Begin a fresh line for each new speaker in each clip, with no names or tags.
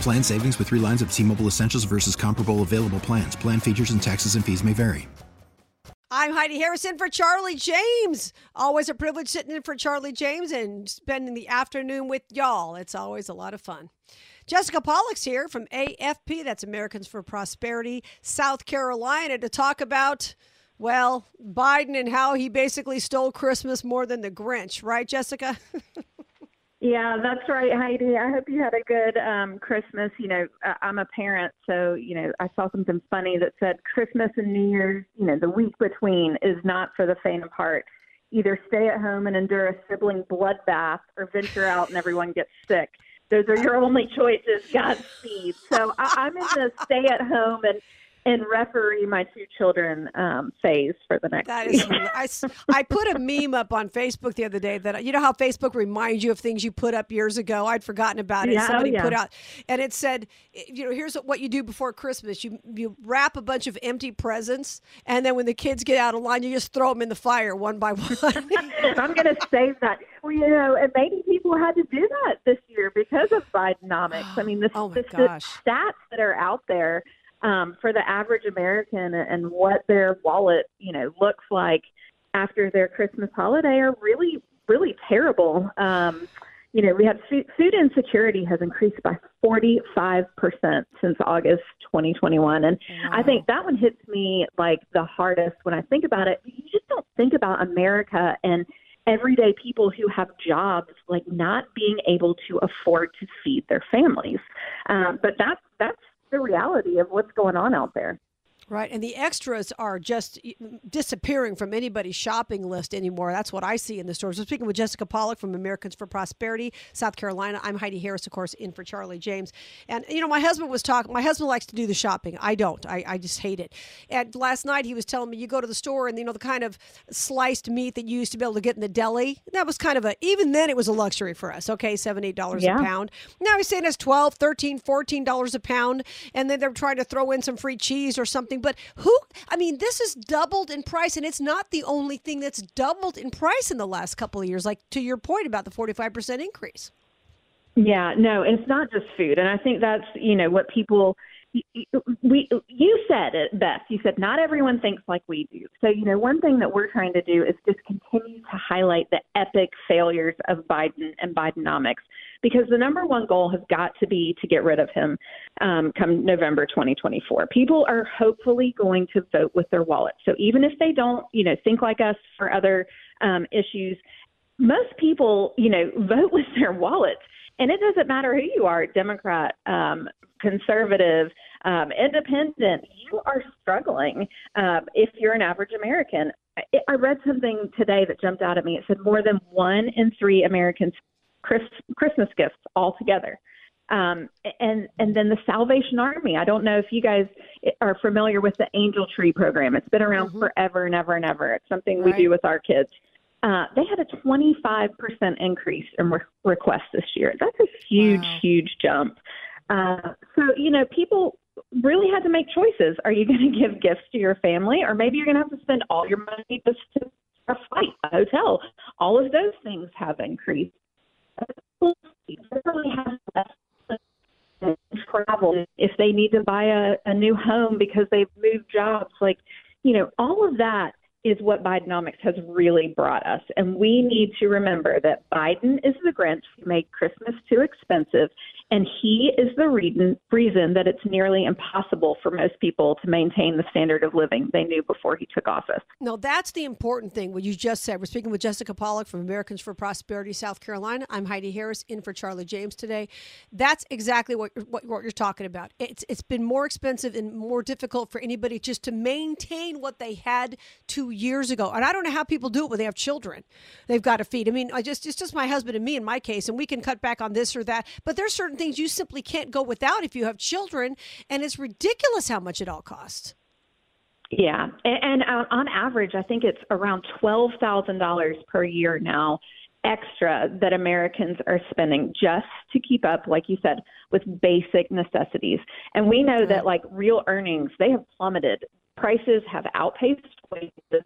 Plan savings with three lines of T Mobile Essentials versus comparable available plans. Plan features and taxes and fees may vary.
I'm Heidi Harris in for Charlie James. Always a privilege sitting in for Charlie James and spending the afternoon with y'all. It's always a lot of fun. Jessica Pollock's here from AFP, that's Americans for Prosperity, South Carolina, to talk about, well, Biden and how he basically stole Christmas more than the Grinch, right, Jessica?
Yeah, that's right, Heidi. I hope you had a good um, Christmas. You know, I'm a parent, so you know, I saw something funny that said Christmas and New Year's. You know, the week between is not for the faint of heart. Either stay at home and endure a sibling bloodbath, or venture out and everyone gets sick. Those are your only choices. Godspeed. So I, I'm in the stay at home and and referee my two children um, phase for the next.
That is, I, I put a meme up on Facebook the other day that you know how Facebook reminds you of things you put up years ago. I'd forgotten about it.
Yeah, oh,
Somebody
yeah.
put out, and it said, you know, here's what you do before Christmas: you you wrap a bunch of empty presents, and then when the kids get out of line, you just throw them in the fire one by one.
I'm going to save that. Well, you know, and maybe people had to do that this year because of Bidenomics. I mean, the,
Oh,
the, the stats that are out there um, for the average American and what their wallet, you know, looks like after their Christmas holiday are really, really terrible. Um, you know, we have food, food insecurity has increased by 45% since August 2021. And I think that one hits me like the hardest when I think about it. You just don't think about America and everyday people who have jobs like not being able to afford to feed their families. Um, but that's, that's the reality of what's going on out there.
Right, and the extras are just disappearing from anybody's shopping list anymore. That's what I see in the stores. I'm speaking with Jessica Pollock from Americans for Prosperity, South Carolina. I'm Heidi Harris, of course, in for Charlie James. And you know, my husband was talking. My husband likes to do the shopping. I don't. I, I just hate it. And last night he was telling me, you go to the store and you know the kind of sliced meat that you used to be able to get in the deli. That was kind of a. Even then, it was a luxury for us. Okay, seven eight dollars
Yeah.
a pound. Now he's saying it's 12 13 14 dollars a pound and then they're trying to throw in some free cheese or something but who i mean this is doubled in price and it's not the only thing that's doubled in price in the last couple of years like to your point about the 45% increase
Yeah, no, it's not just food, and I think that's you know what people. We you said it best. You said not everyone thinks like we do. So you know one thing that we're trying to do is just continue to highlight the epic failures of Biden and Bidenomics, because the number one goal has got to be to get rid of him um, come November 2024. People are hopefully going to vote with their wallet. So even if they don't, you know, think like us for other um, issues, most people, you know, vote with their wallets. And it doesn't matter who you are Democrat, um, conservative, um, independent, you are struggling um, if you're an average American. I, read something today that jumped out at me. It said more than one in three Americans Christmas gifts altogether. Um, and and then the Salvation Army. I don't know if you guys are familiar with the Angel Tree program. It's been around forever and ever and ever. It's something we
Right.
do with our kids. Uh, they had a 25% increase in re- requests this year. That's a huge,
Wow.
huge jump. Uh, so, you know, people really had to make choices. Are you going to give gifts to your family, or maybe you're going to have to spend all your money just to a flight, a hotel? All of those things have increased. Travel if they need to buy a, a new home because they've moved jobs. Like, you know, all of that is what Bidenomics has really brought us. And we need to remember that Biden is the Grinch who made Christmas too expensive And he is the reason, reason that it's nearly impossible for most people to maintain the standard of living they knew before he took office.
No, that's the important thing, what you just said. We're speaking with Jessica Pollock from Americans for Prosperity, South Carolina. I'm Heidi Harris, in for Charlie James today. That's exactly what what, what you're talking about. It's, it's been more expensive and more difficult for anybody just to maintain what they had two years ago. And I don't know how people do it when they have children they've got to feed. I mean, I just it's just my husband and me in my case, and we can cut back on this or that. But there's certain things you simply can't go without if you have children, and it's ridiculous how much it all costs.
Yeah, and, and uh, on average, I think it's around twelve thousand dollars per year now extra that Americans are spending just to keep up, like you said, with basic necessities. And we know that like real earnings, they have plummeted. Prices have outpaced wages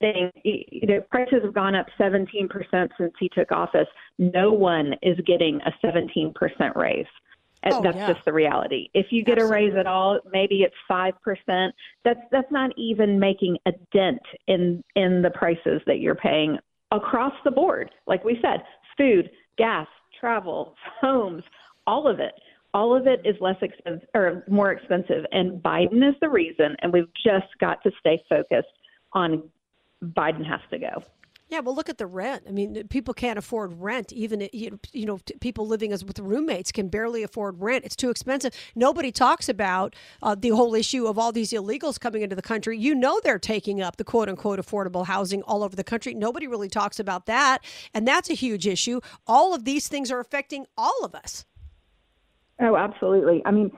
you know, prices have gone up 17% since he took office. No one is getting a 17% raise. Oh, that's yeah. just the reality. If you get Absolutely. a raise at all, maybe it's five percent. That's that's not even making a dent in in the prices that you're paying across the board. Like we said, food, gas, travel, homes, all of it. All of it is less expensive or more expensive, and Biden is the reason. And we've just got to stay focused on Biden has to go.
Yeah, well, look at the rent. I mean, people can't afford rent. Even you know, people living as with roommates can barely afford rent. It's too expensive. Nobody talks about uh, the whole issue of all these illegals coming into the country. You know, they're taking up the quote unquote affordable housing all over the country. Nobody really talks about that, and that's a huge issue. All of these things are affecting all of us.
Oh, absolutely. I mean,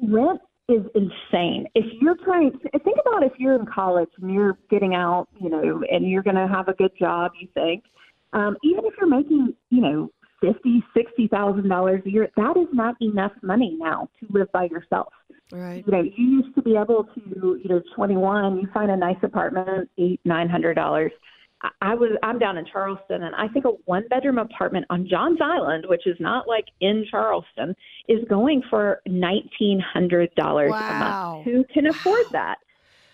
rent is insane. If you're trying, think about if you're in college and you're getting out, you know, and you're going to have a good job, you think, um, even if you're making, you know, fifty, sixty thousand dollars a year, that is not enough money now to live by yourself.
Right.
You know, you used to be able to, you know, twenty one, you find a nice apartment, eight, nine hundred dollars. I was I'm down in Charleston, and I think a one bedroom apartment on Johns Island, which is not like in Charleston, is going for nineteen hundred dollars
wow.
a month. Who can afford that?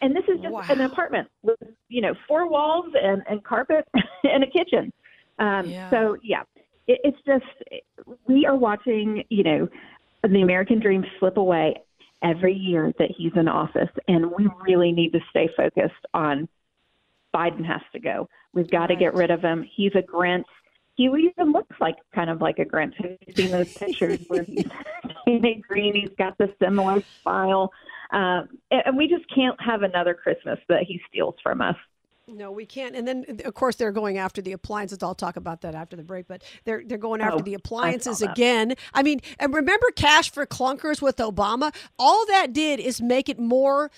And this is just wow. an apartment with you know four walls and and carpet and a kitchen. Um, yeah. So yeah, it, it's just we are watching you know the American dream slip away every year that he's in office, and we really need to stay focused on Biden has to go. We've got to get rid of him. He's a Grinch. He even looks like kind of like a Grinch. Have you seen those pictures where he's painted green? He's got the similar smile. Um, and we just can't have another Christmas that he steals from us.
No, we can't. And then, of course, they're going after the appliances. I'll talk about that after the break. But they're they're going after oh, the appliances I again. I mean, and remember cash for clunkers with Obama? All that did is make it more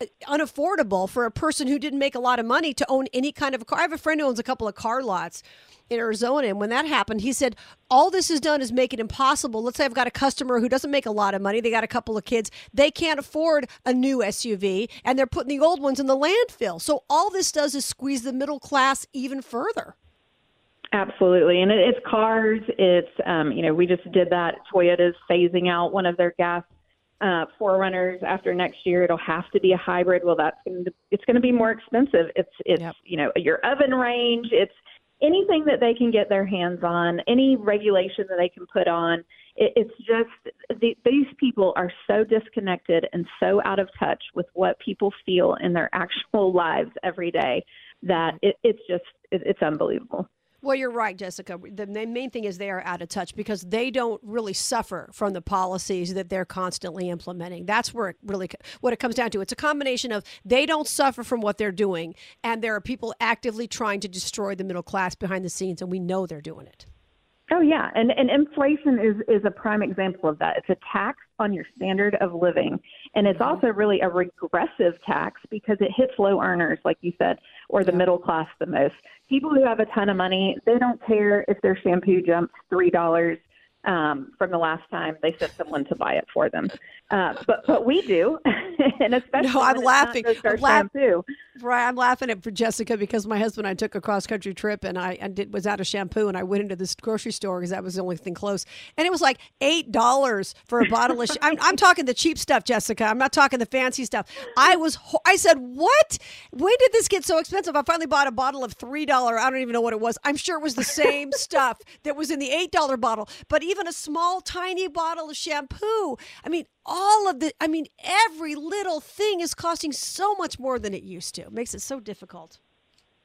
uh, unaffordable for a person who didn't make a lot of money to own any kind of a car. I have a friend who owns a couple of car lots in Arizona. And when that happened, he said, all this has done is make it impossible. Let's say I've got a customer who doesn't make a lot of money. They got a couple of kids. They can't afford a new SUV and they're putting the old ones in the landfill. So all this does is squeeze the middle class even further.
Absolutely. And it's cars. It's, um, you know, we just did that. Toyota's phasing out one of their gas uh, 4Runners after next year. It'll have to be a hybrid. Well, that's going to, it's going to be more expensive. It's, it's, yep. you know, your oven range. It's, anything that they can get their hands on, any regulation that they can put on. It, it's just the, these people are so disconnected and so out of touch with what people feel in their actual lives every day that it, it's just it, it's unbelievable.
Well, you're right, Jessica. The main thing is they are out of touch because they don't really suffer from the policies that they're constantly implementing. That's where it really what it comes down to. It's a combination of they don't suffer from what they're doing, and there are people actively trying to destroy the middle class behind the scenes, and we know they're doing it.
Oh yeah, and and inflation is is a prime example of that. It's a tax on your standard of living, and it's mm-hmm. also really a regressive tax because it hits low earners, like you said, or the middle class the most. People who have a ton of money, they don't care if their shampoo jumps three dollars um, from the last time they sent someone to buy it for them. Uh, but but we do, and especially
no, I'm laughing.
I'm, laugh-
right, I'm laughing at for Jessica because my husband and I took a cross country trip and I, I did, was out of shampoo and I went into this grocery store because that was the only thing close and it was like eight dollars for a bottle of. Sh- I'm, I'm talking the cheap stuff, Jessica. I'm not talking the fancy stuff. I was ho- I said what? When did this get so expensive? I finally bought a bottle of three dollar. I don't even know what it was. I'm sure it was the same stuff that was in the eight dollar bottle. But even even a small, tiny bottle of shampoo. I mean, all of the, I mean, every little thing is costing so much more than it used to. It makes it so difficult.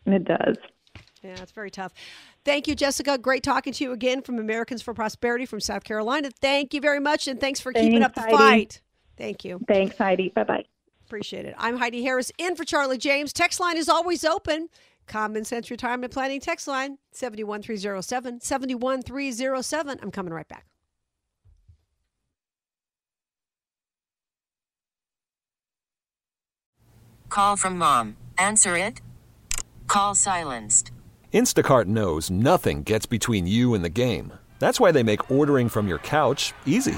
It does.
Yeah, it's very tough. Thank you, Jessica. Great talking to you again from Americans for Prosperity from South Carolina. Thank you very much, and thanks for keeping up the
Heidi.
fight. Thank you.
Thanks, Heidi. Bye bye.
Appreciate it. I'm Heidi Harris in for Charlie James. Text line is always open. Common Sense Retirement Planning text line 71307 71307. I'm coming right back.
Call from mom. Answer it. Call silenced.
Instacart knows nothing gets between you and the game. That's why they make ordering from your couch easy.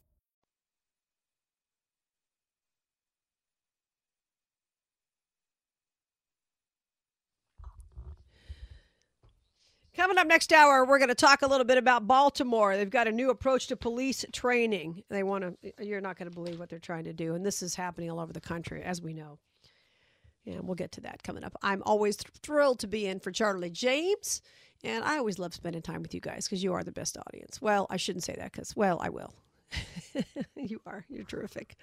Coming up next hour, we're going to talk a little bit about Baltimore. They've got a new approach to police training. They want to, you're not going to believe what they're trying to do. And this is happening all over the country, as we know. And we'll get to that coming up. I'm always th- thrilled to be in for Charlie James. And I always love spending time with you guys because you are the best audience. Well, I shouldn't say that because, well, I will. you are. You're terrific.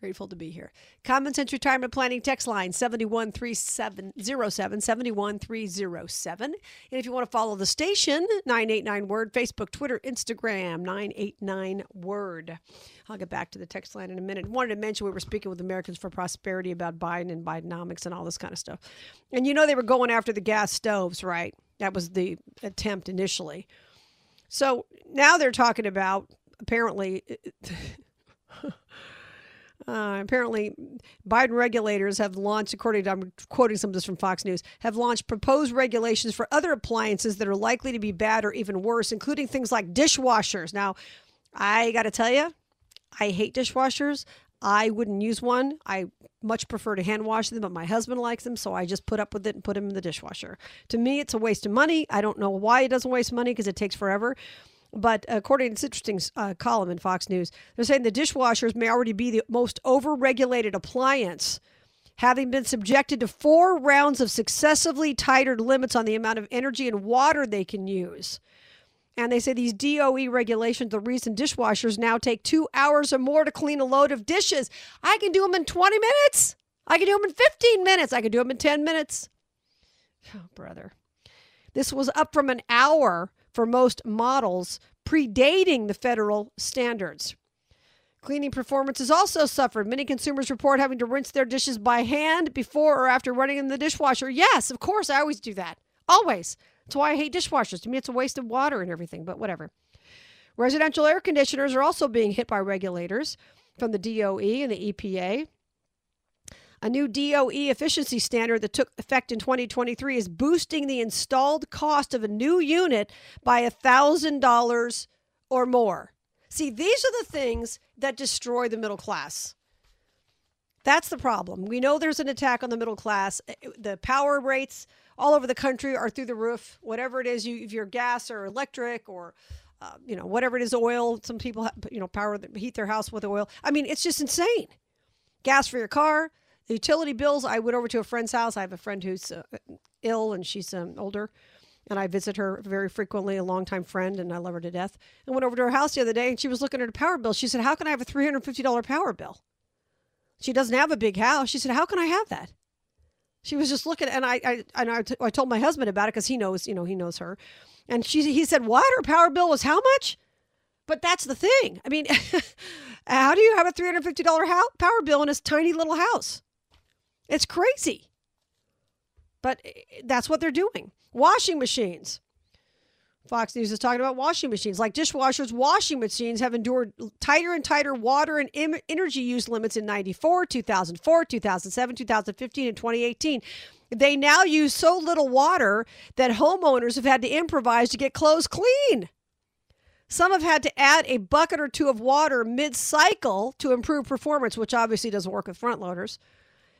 Grateful to be here. Common Sense Retirement Planning text line 71307 71307. And if you want to follow the station, 989 Word, Facebook, Twitter, Instagram, 989 Word. I'll get back to the text line in a minute. Wanted to mention we were speaking with Americans for Prosperity about Biden and Bidenomics and all this kind of stuff. And you know they were going after the gas stoves, right? That was the attempt initially. So now they're talking about apparently Uh, apparently, Biden regulators have launched, according to I'm quoting some of this from Fox News, have launched proposed regulations for other appliances that are likely to be bad or even worse, including things like dishwashers. Now, I got to tell you, I hate dishwashers. I wouldn't use one. I much prefer to hand wash them, but my husband likes them, so I just put up with it and put them in the dishwasher. To me, it's a waste of money. I don't know why it doesn't waste money because it takes forever. But according to this interesting uh, column in Fox News, they're saying the dishwashers may already be the most overregulated appliance, having been subjected to four rounds of successively tighter limits on the amount of energy and water they can use. And they say these DOE regulations, the reason dishwashers now take two hours or more to clean a load of dishes. I can do them in 20 minutes. I can do them in 15 minutes. I can do them in 10 minutes. Oh, brother. This was up from an hour for most models, predating the federal standards. Cleaning performance has also suffered. Many consumers report having to rinse their dishes by hand before or after running in the dishwasher. Yes, of course, I always do that. Always. That's why I hate dishwashers. To me, it's a waste of water and everything, but whatever. Residential air conditioners are also being hit by regulators from the DOE and the EPA. A new DOE efficiency standard that took effect in 2023 is boosting the installed cost of a new unit by $1,000 or more. See, these are the things that destroy the middle class. That's the problem. We know there's an attack on the middle class. The power rates all over the country are through the roof. Whatever it is, you if you're gas or electric or uh, you know whatever it is, oil. Some people you know power heat their house with oil. I mean, it's just insane. Gas for your car, The utility bills, I went over to a friend's house. I have a friend who's uh, ill and she's um, older, and I visit her very frequently, a longtime friend, and I love her to death. I went over to her house the other day and she was looking at her power bill. She said, How can I have a $350 power bill? She doesn't have a big house. She said, How can I have that? She was just looking, and I, I, and I, t- I told my husband about it because he knows, you know, he knows her, and she, he said, "What? Her power bill was how much?" But that's the thing. I mean, how do you have a three hundred fifty dollar power bill in this tiny little house? It's crazy. But eh, that's what they're doing. Washing machines. Fox News is talking about washing machines. Like dishwashers, washing machines have endured tighter and tighter water and energy use limits in 94, 2004, 2007, 2015, and 2018. They now use so little water that homeowners have had to improvise to get clothes clean. Some have had to add a bucket or two of water mid cycle to improve performance, which obviously doesn't work with front loaders,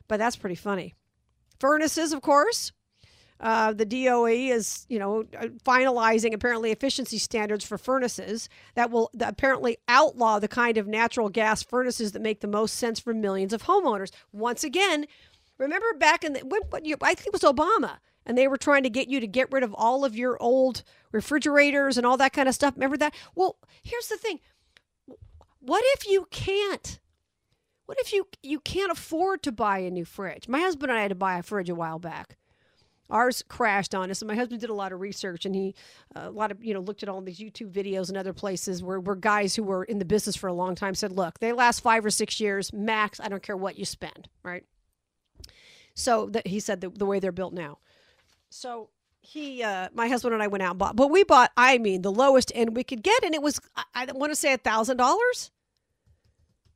but that's pretty funny. Furnaces, of course, uh, the DOE is, you know, uh, finalizing apparently efficiency standards for furnaces that will apparently outlaw the kind of natural gas furnaces that make the most sense for millions of homeowners. Once again, remember back in the, when, when you, I think it was Obama, and they were trying to get you to get rid of all of your old refrigerators and all that kind of stuff. Remember that? Well, here's the thing. What if you can't? What if you you can't afford to buy a new fridge? My husband and I had to buy a fridge a while back. Ours crashed on us and my husband did a lot of research and he uh, a lot of you know looked at all these youtube videos and other places where, where guys who were in the business for a long time said look they last five or six years max i don't care what you spend right? So that he said the, the way they're built now. So he uh, my husband and i went out and bought but we bought i mean the lowest end we could get and it was i, I want to say a thousand dollars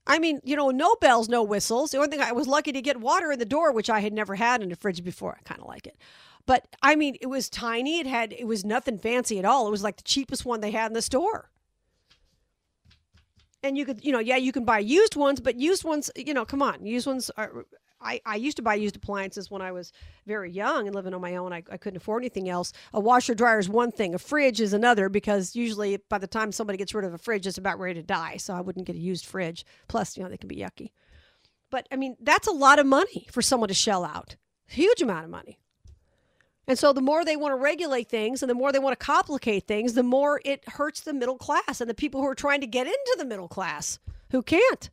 I mean, you know, no bells, no whistles. The only thing I was lucky to get water in the door, which I had never had in a fridge before. I kind of like it. But I mean, it was tiny. It had it was nothing fancy at all. It was like the cheapest one they had in the store. And you could, you know, yeah, you can buy used ones, but used ones, you know, come on, used ones are I, I used to buy used appliances when I was very young and living on my own. I, I couldn't afford anything else. A washer dryer is one thing, a fridge is another because usually by the time somebody gets rid of a fridge, it's about ready to die. So I wouldn't get a used fridge. Plus, you know, they can be yucky. But I mean, that's a lot of money for someone to shell out. Huge amount of money. And so the more they want to regulate things and the more they want to complicate things, the more it hurts the middle class and the people who are trying to get into the middle class who can't.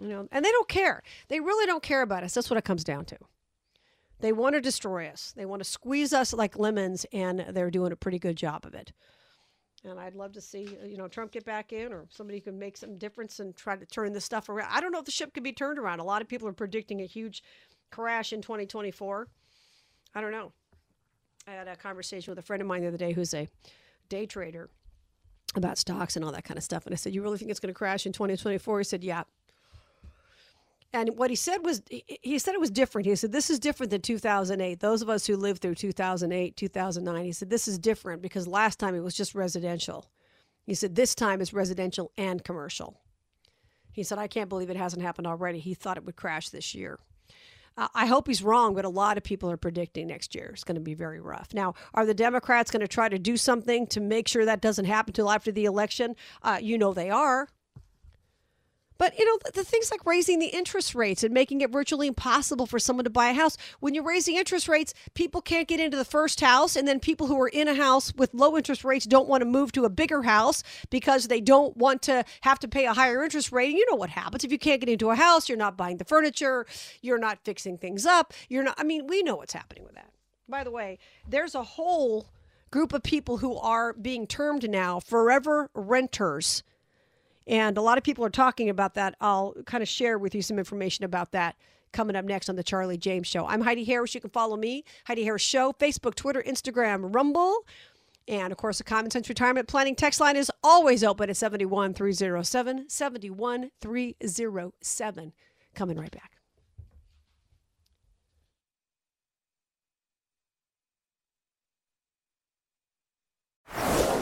You know, and they don't care. They really don't care about us. That's what it comes down to. They want to destroy us. They want to squeeze us like lemons, and they're doing a pretty good job of it. And I'd love to see, uh, you know, Trump get back in, or somebody can make some difference and try to turn this stuff around. I don't know if the ship can be turned around. A lot of people are predicting a huge crash in 2024. I don't know. I had a conversation with a friend of mine the other day who's a day trader about stocks and all that kind of stuff. And I said, You really think it's going to crash in 2024? He said, Yeah. And what he said was, he said it was different. He said, This is different than 2008. Those of us who lived through 2008, 2009, he said, This is different because last time it was just residential. He said, This time it's residential and commercial. He said, I can't believe it hasn't happened already. He thought it would crash this year. Uh, I hope he's wrong, but a lot of people are predicting next year is going to be very rough. Now, are the Democrats going to try to do something to make sure that doesn't happen until after the election? Uh, you know they are. But you know the, things like raising the interest rates and making it virtually impossible for someone to buy a house. When you're raising interest rates, people can't get into the first house, and then people who are in a house with low interest rates don't want to move to a bigger house because they don't want to have to pay a higher interest rate. And you know what happens if you can't get into a house? You're not buying the furniture, you're not fixing things up. You're not. I mean, we know what's happening with that. By the way, there's a whole group of people who are being termed now forever renters and a lot of people are talking about that. I'll kind of share with you some information about that coming up next on the Charlie James Show. I'm Heidi Harris. You can follow me, Heidi Harris Show, Facebook, Twitter, Instagram, Rumble. And of course, the Common Sense Retirement Planning text line is always open at 71307 71307. Coming right back.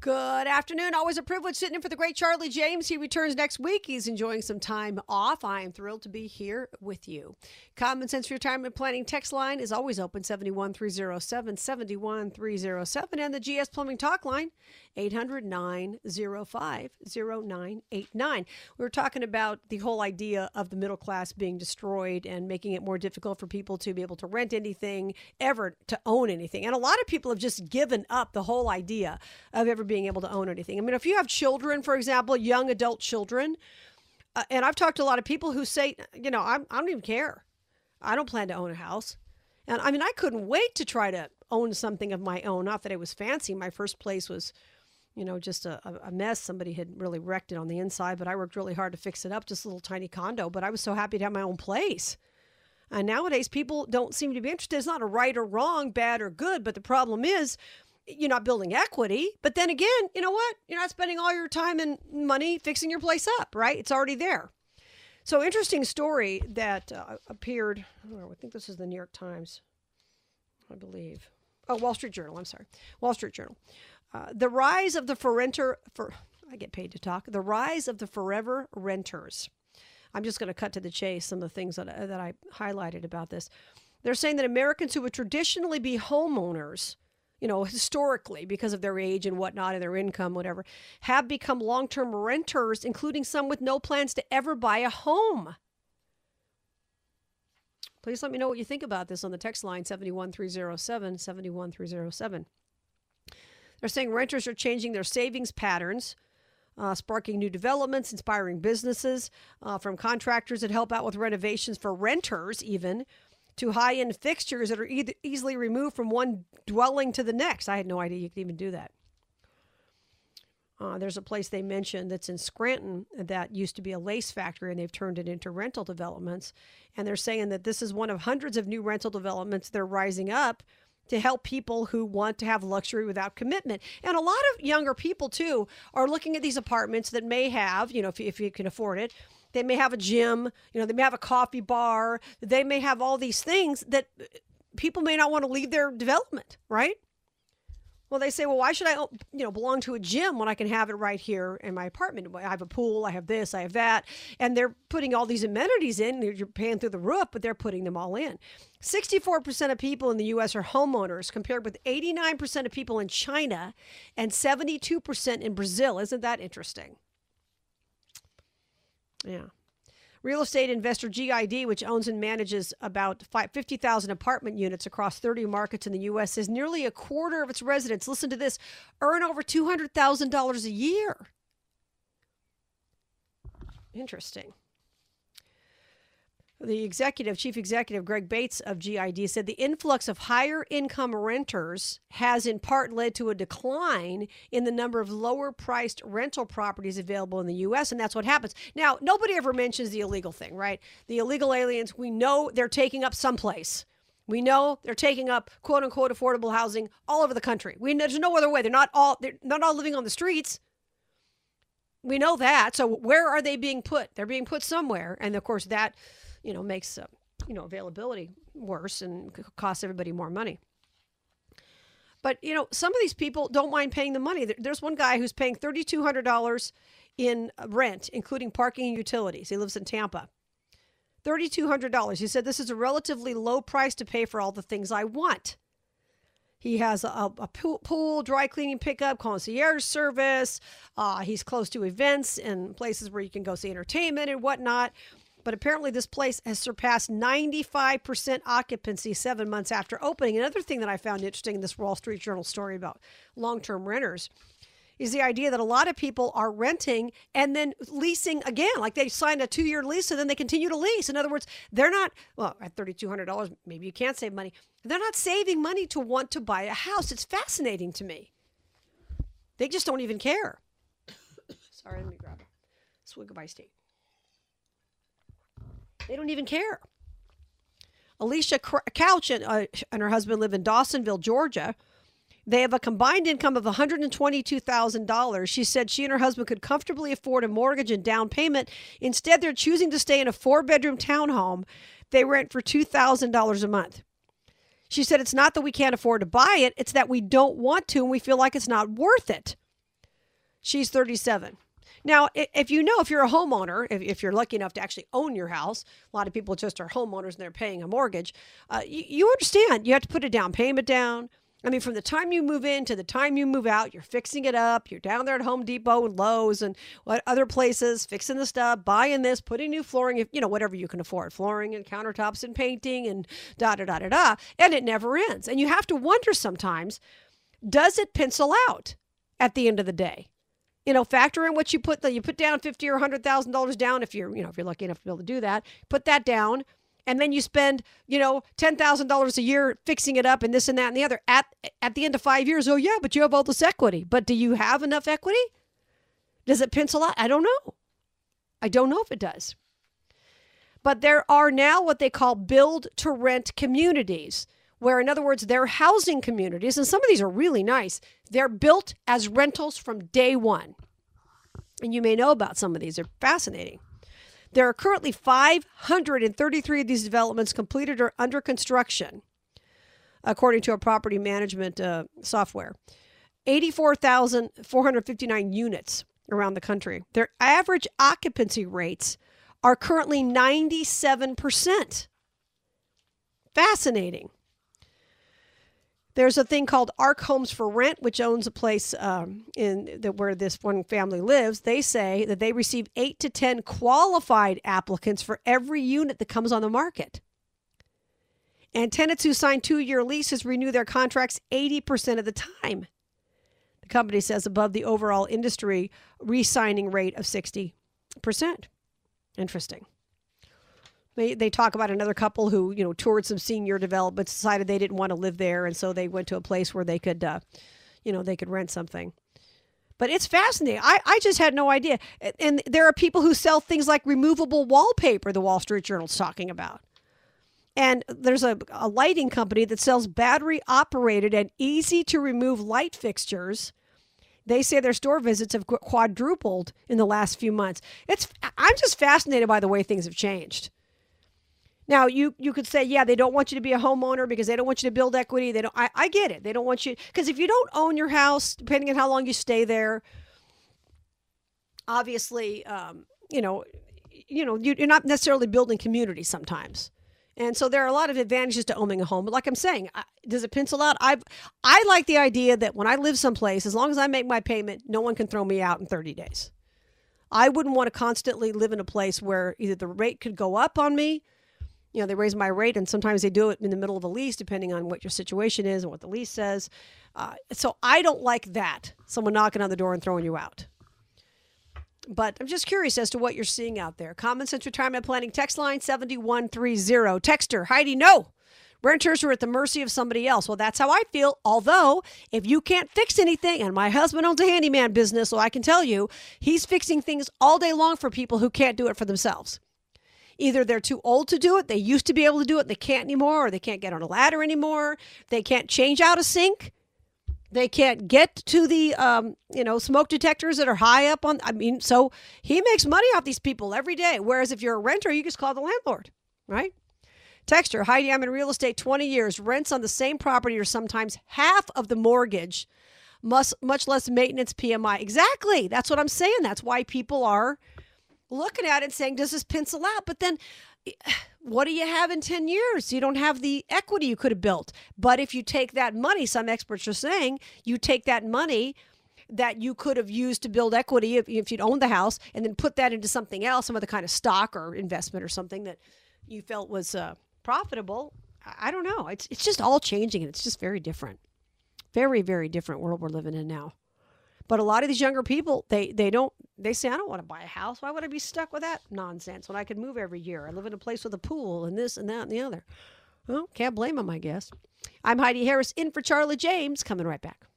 Good afternoon. Always a privilege sitting in for the great Charlie James. He returns next week. He's enjoying some time off. I am thrilled to be here with you. Common Sense Retirement Planning text line is always open 71307 71307 and the GS Plumbing Talk line 800 905 0989. We were talking about the whole idea of the middle class being destroyed and making it more difficult for people to be able to rent anything, ever to own anything. And a lot of people have just given up the whole idea of ever being able to own anything. I mean, if you have children, for example, young adult children, uh, and I've talked to a lot of people who say, you know, I'm, I don't even care. I don't plan to own a house. And I mean, I couldn't wait to try to own something of my own. Not that it was fancy. My first place was, you know, just a, a mess. Somebody had really wrecked it on the inside, but I worked really hard to fix it up, just a little tiny condo. But I was so happy to have my own place. And nowadays, people don't seem to be interested. It's not a right or wrong, bad or good, but the problem is you're not building equity. But then again, you know what? You're not spending all your time and money fixing your place up, right? It's already there. So, interesting story that uh, appeared. Oh, I think this is the New York Times, I believe. Oh, Wall Street Journal. I'm sorry, Wall Street Journal. Uh, the rise of the for renter for I get paid to talk. The rise of the forever renters. I'm just going to cut to the chase. Some of the things that that I highlighted about this. They're saying that Americans who would traditionally be homeowners you know, historically because of their age and whatnot and their income, whatever, have become long term renters, including some with no plans to ever buy a home. Please let me know what you think about this on the text line 71307 71307. They're saying renters are changing their savings patterns. Uh, sparking new developments, inspiring businesses uh, from contractors that help out with renovations for renters, even to high end fixtures that are e- easily removed from one dwelling to the next. I had no idea you could even do that. Uh, there's a place they mentioned that's in Scranton that used to be a lace factory, and they've turned it into rental developments. And they're saying that this is one of hundreds of new rental developments that are rising up to help people who want to have luxury without commitment. And a lot of younger people, too, are looking at these apartments that may have, you know, if, if you can afford it, they may have a gym, you know, they may have a coffee bar, they may have all these things that people may not want to leave their development, right? Well, they say, well, why should I, you know, belong to a gym when I can have it right here in my apartment? I have a pool, I have this, I have that, and they're putting all these amenities in. You're paying through the roof, but they're putting them all in. 64% of people in the U.S. are homeowners, compared with 89% of people in China and 72% in Brazil. Isn't that interesting? Yeah. Real estate investor GID, which owns and manages about 50,000 apartment units across 30 markets in the U.S., says nearly a quarter of its residents, listen to this, earn over $200,000 a year. Interesting. The executive, chief executive Greg Bates of GID said the influx of higher income renters has in part led to a decline in the number of lower priced rental properties available in the US and that's what happens. Now, nobody ever mentions the illegal thing, right? The illegal aliens, we know they're taking up someplace. We know they're taking up quote unquote affordable housing all over the country. We there's no other way. They're not all they're not all living on the streets. We know that. So where are they being put? They're being put somewhere. And of course that you know, makes, uh, you know, availability worse and costs everybody more money. But, you know, some of these people don't mind paying the money. There's one guy who's paying $3,200 in rent, including parking and utilities. He lives in Tampa. $3,200. He said, This is a relatively low price to pay for all the things I want. He has a, a pool, pool, dry cleaning pickup, concierge service. Uh, he's close to events and places where you can go see entertainment and whatnot but apparently this place has surpassed 95% occupancy seven months after opening. Another thing that I found interesting in this Wall Street Journal story about long term renters is the idea that a lot of people are renting and then leasing again. Like they sign a two year lease and then they continue to lease. In other words, they're not, well, at $3,200, maybe you can't save money. They're not saving money to want to buy a house. It's fascinating to me. They just don't even care. Sorry, let me grab a swig of iced tea. They don't even care. Alicia Couch and, uh, and her husband live in Dawsonville, Georgia. They have a combined income of $122,000. She said she and her husband could comfortably afford a mortgage and down payment. Instead, they're choosing to stay in a four bedroom townhome they rent for $2,000 a month. She said it's not that we can't afford to buy it, it's that we don't want to and we feel like it's not worth it. She's 37. Now, if you know, if you're a homeowner, if, if, you're lucky enough to actually own your house, a lot of people just are homeowners and they're paying a mortgage. Uh, you, you understand you have to put a down payment down. I mean, from the time you move in to the time you move out, you're fixing it up. You're down there at Home Depot and Lowe's and what other places, fixing the stuff, buying this, putting new flooring, if you know whatever you can afford, flooring and countertops and painting and da da da da da, and it never ends. And you have to wonder sometimes, does it pencil out at the end of the day? You know, factor in what you put that you put down fifty or hundred thousand dollars down if you're, you know, if you're lucky enough to be able to do that. Put that down, and then you spend, you know, ten thousand dollars a year fixing it up and this and that and the other. At at the end of five years, oh yeah, but you have all this equity. But do you have enough equity? Does it pencil out? I don't know. I don't know if it does. But there are now what they call build to rent communities where, in other words, they're housing communities, and some of these are really nice. They're built as rentals from day one. And you may know about some of these, they're fascinating. There are currently 533 of these developments completed or under construction, according to a property management uh, software. 84,459 units around the country. Their average occupancy rates are currently 97%. Fascinating. There's a thing called Arc Homes for Rent, which owns a place um, in the, where this one family lives. They say that they receive eight to ten qualified applicants for every unit that comes on the market. And tenants who sign two-year leases renew their contracts 80% of the time. The company says above the overall industry re-signing rate of 60%. Interesting. They, they talk about another couple who, you know, toured some senior developments, decided they didn't want to live there. And so they went to a place where they could, uh, you know, they could rent something. But it's fascinating. I, I just had no idea. And there are people who sell things like removable wallpaper, the Wall Street Journal's talking about. And there's a, a lighting company that sells battery operated and easy to remove light fixtures. They say their store visits have quadrupled in the last few months. It's I'm just fascinated by the way things have changed. Now you you could say, yeah, they don't want you to be a homeowner because they don't want you to build equity. They don't. I, I get it. They don't want you because if you don't own your house, depending on how long you stay there, obviously, um, you know, you know, you're not necessarily building community sometimes. And so there are a lot of advantages to owning a home. But like I'm saying, does it pencil out? I I like the idea that when I live someplace, as long as I make my payment, no one can throw me out in 30 days. I wouldn't want to constantly live in a place where either the rate could go up on me you know, they raise my rate, and sometimes they do it in the middle of a lease, depending on what your situation is and what the lease says. Uh, so I don't like that. Someone knocking on the door and throwing you out. But I'm just curious as to what you're seeing out there. Common Sense Retirement Planning text line 7130. Texter Heidi, no. Renters are at the mercy of somebody else. Well, that's how I feel. Although, if you can't fix anything, and my husband owns a handyman business, so I can tell you, he's fixing things all day long for people who can't do it for themselves. Either they're too old to do it, they used to be able to do it, they can't anymore, or they can't get on a ladder anymore, they can't change out a sink. They can't get to the, um, you know, smoke detectors that are high up on. I mean, so he makes money off these people every day. Whereas if you're a renter, you just call the landlord, right? Texture, Heidi, I'm in real estate 20 years. Rents on the same property are sometimes half of the mortgage, much, much less maintenance PMI. Exactly. That's what I'm saying. That's why people are looking at it and saying, does this pencil out? But then what do you have in 10 years? You don't have the equity you could have built. But if you take that money, some experts are saying, you take that money that you could have used to build equity if, if you'd owned the house and then put that into something else, some other kind of stock or investment or something that you felt was uh, profitable. I don't know. It's, it's just all changing and it's just very different. Very, very different world we're living in now. But a lot of these younger people, they they don't they say, I don't want to buy a house. Why would I be stuck with that nonsense when I could move every year? I live in a place with a pool and this and that and the other. Well, can't blame them, I guess. I'm Heidi Harris in for Charlie James, coming right back.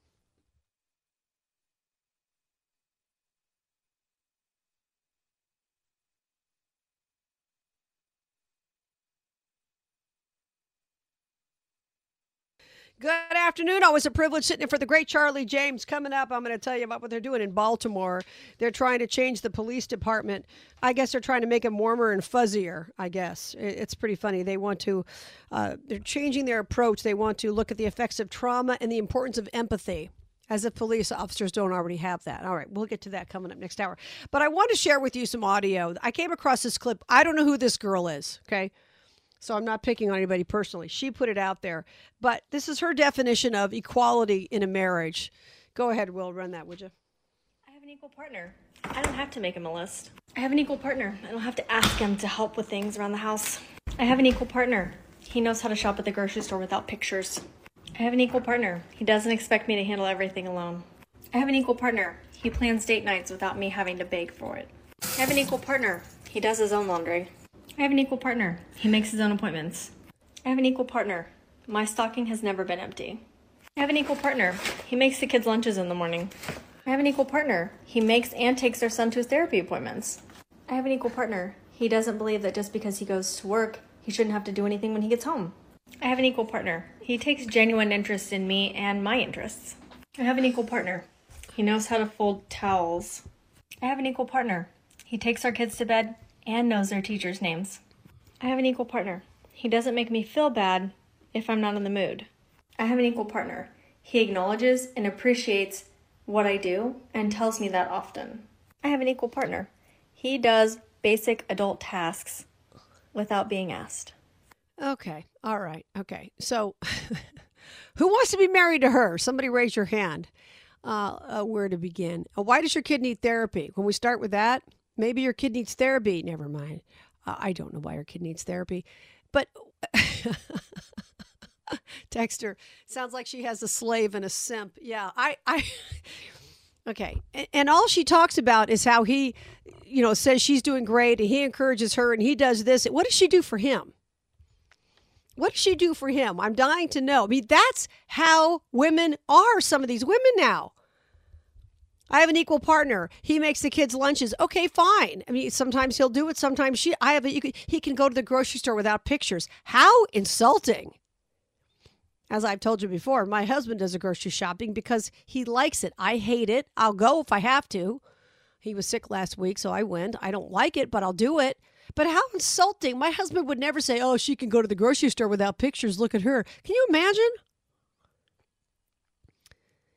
Good afternoon. Always a privilege sitting in for the great Charlie James. Coming up, I'm going to tell you about what they're doing in Baltimore. They're trying to change the police department. I guess they're trying to make them warmer and fuzzier. I guess it's pretty funny. They want to, uh, they're changing their approach. They want to look at the effects of trauma and the importance of empathy as if police officers don't already have that. All right, we'll get to that coming up next hour. But I want to share with you some audio. I came across this clip. I don't know who this girl is, okay? So I'm not picking on anybody personally. She put it out there. But this is her definition of equality in a marriage. Go ahead, Will, run that, would you?
I have an equal partner. I don't have to make him a list. I have an equal partner. I don't have to ask him to help with things around the house. I have an equal partner. He knows how to shop at the grocery store without pictures. I have an equal partner. He doesn't expect me to handle everything alone. I have an equal partner. He plans date nights without me having to beg for it. I have an equal partner. He does his own laundry. I have an equal partner. He makes his own appointments. I have an equal partner. My stocking has never been empty. I have an equal partner. He makes the kids' lunches in the morning. I have an equal partner. He makes and takes their son to his therapy appointments. I have an equal partner. He doesn't believe that just because he goes to work, he shouldn't have to do anything when he gets home. I have an equal partner. He takes genuine interest in me and my interests. I have an equal partner. He knows how to fold towels. I have an equal partner. He takes our kids to bed and knows their teachers' names. I have an equal partner. He doesn't make me feel bad if I'm not in the mood. I have an equal partner. He acknowledges and appreciates what I do and tells me that often. I have an equal partner. He does basic adult tasks without being asked.
Okay. All right. Okay. So, who wants to be married to her? Somebody raise your hand. Uh, uh, where to begin? Uh, why does your kid need therapy? When we start with that, Maybe your kid needs therapy. Never mind. I don't know why your kid needs therapy. But Texter sounds like she has a slave and a simp. Yeah, I, I. Okay, and all she talks about is how he, you know, says she's doing great, and he encourages her, and he does this. What does she do for him? What does she do for him? I'm dying to know. I mean, that's how women are. Some of these women now. I have an equal partner. He makes the kids lunches. Okay, fine. I mean, sometimes he'll do it. Sometimes she. I have a. Can, he can go to the grocery store without pictures. How insulting! As I've told you before, my husband does a grocery shopping because he likes it. I hate it. I'll go if I have to. He was sick last week, so I went. I don't like it, but I'll do it. But how insulting! My husband would never say, "Oh, she can go to the grocery store without pictures. Look at her." Can you imagine?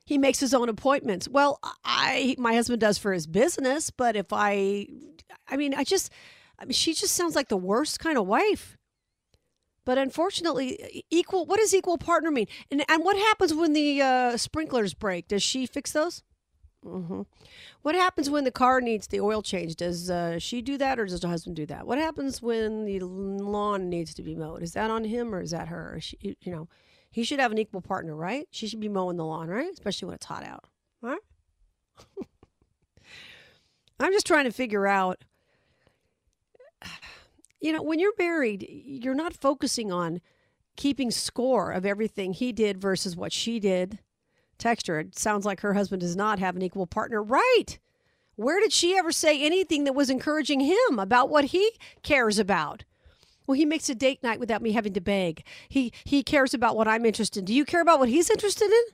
He makes his own appointments. Well, I my husband does for his business, but if I I mean, I just I mean, she just sounds like the worst kind of wife. But unfortunately, equal what does equal partner mean? And and what happens when the uh, sprinklers break? Does she fix those? Mm-hmm. What happens when the car needs the oil change? Does uh, she do that, or does her husband do that? What happens when the lawn needs to be mowed? Is that on him, or is that her? She, you know, he should have an equal partner, right? She should be mowing the lawn, right? Especially when it's hot out. Right? I'm just trying to figure out you know, when you're married, you're not focusing on keeping score of everything he did versus what she did. Texture, it sounds like her husband does not have an equal partner. Right. Where did she ever say anything that was encouraging him about what he cares about? Well, he makes a date night without me having to beg. He he cares about what I'm interested in. Do you care about what he's interested in?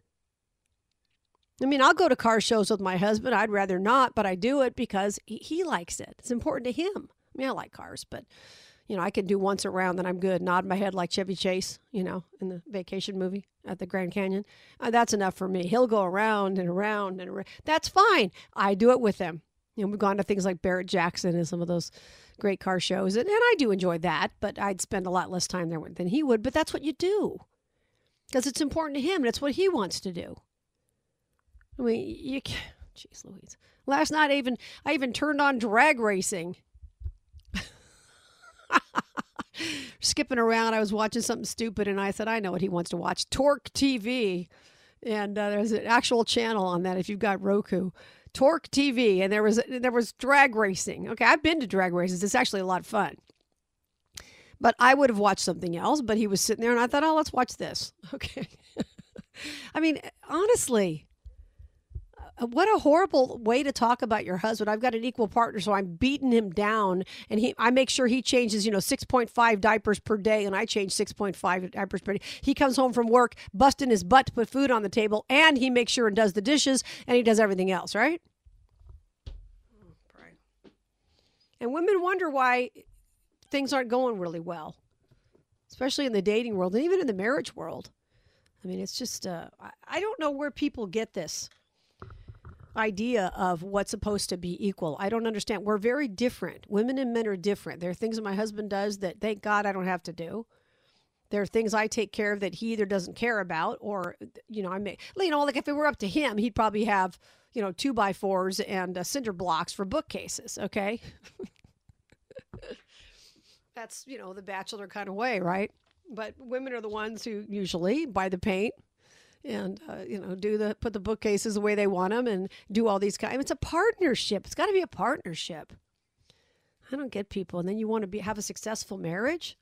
I mean, I'll go to car shows with my husband. I'd rather not, but I do it because he, he likes it. It's important to him. I mean, I like cars, but you know, I can do once around, then I'm good. Nod my head like Chevy Chase, you know, in the vacation movie at the Grand Canyon. Uh, that's enough for me. He'll go around and around and around. That's fine. I do it with him. You know, we've gone to things like Barrett Jackson and some of those great car shows, and, and I do enjoy that, but I'd spend a lot less time there than he would. But that's what you do because it's important to him and it's what he wants to do. I mean, you, jeez Louise. Last night, I even I even turned on drag racing. Skipping around, I was watching something stupid, and I said, "I know what he wants to watch: Torque TV." and uh, there's an actual channel on that if you've got Roku. Torque TV, and there was there was drag racing. Okay, I've been to drag races. It's actually a lot of fun. But I would have watched something else. But he was sitting there, and I thought, oh, let's watch this. Okay. I mean, honestly, what a horrible way to talk about your husband. I've got an equal partner, so I'm beating him down, and he I make sure he changes, you know, 6.5 diapers per day, and I change 6.5 diapers per day. He comes home from work, busting his butt to put food on the table, and he makes sure and does the dishes, and he does everything else, right? And women wonder why things aren't going really well, especially in the dating world and even in the marriage world. I mean, it's just, uh, I, I don't know where people get this idea of what's supposed to be equal. I don't understand. We're very different. Women and men are different. There are things that my husband does that thank God I don't have to do. There are things I take care of that he either doesn't care about or, you know, I may, you know, like if it were up to him, he'd probably have, you know, two by fours and uh, cinder blocks for bookcases. Okay. That's, you know, the bachelor kind of way, right? But women are the ones who usually buy the paint and uh, you know do the put the bookcases the way they want them and do all these kind. It's a partnership. It's got to be a partnership. I don't get people, and then you want to be have a successful marriage.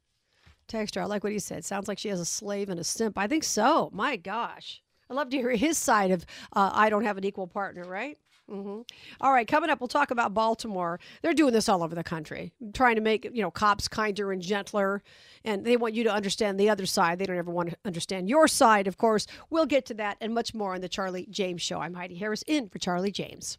Texture, I like what he said. Sounds like she has a slave and a simp. I think so. My gosh, I love to hear his side of uh, I don't have an equal partner, right? Mm-hmm. All right, coming up, we'll talk about Baltimore. They're doing this all over the country, trying to make you know cops kinder and gentler, and they want you to understand the other side. They don't ever want to understand your side, of course. We'll get to that and much more on the Charlie James Show. I'm Heidi Harris, in for Charlie James.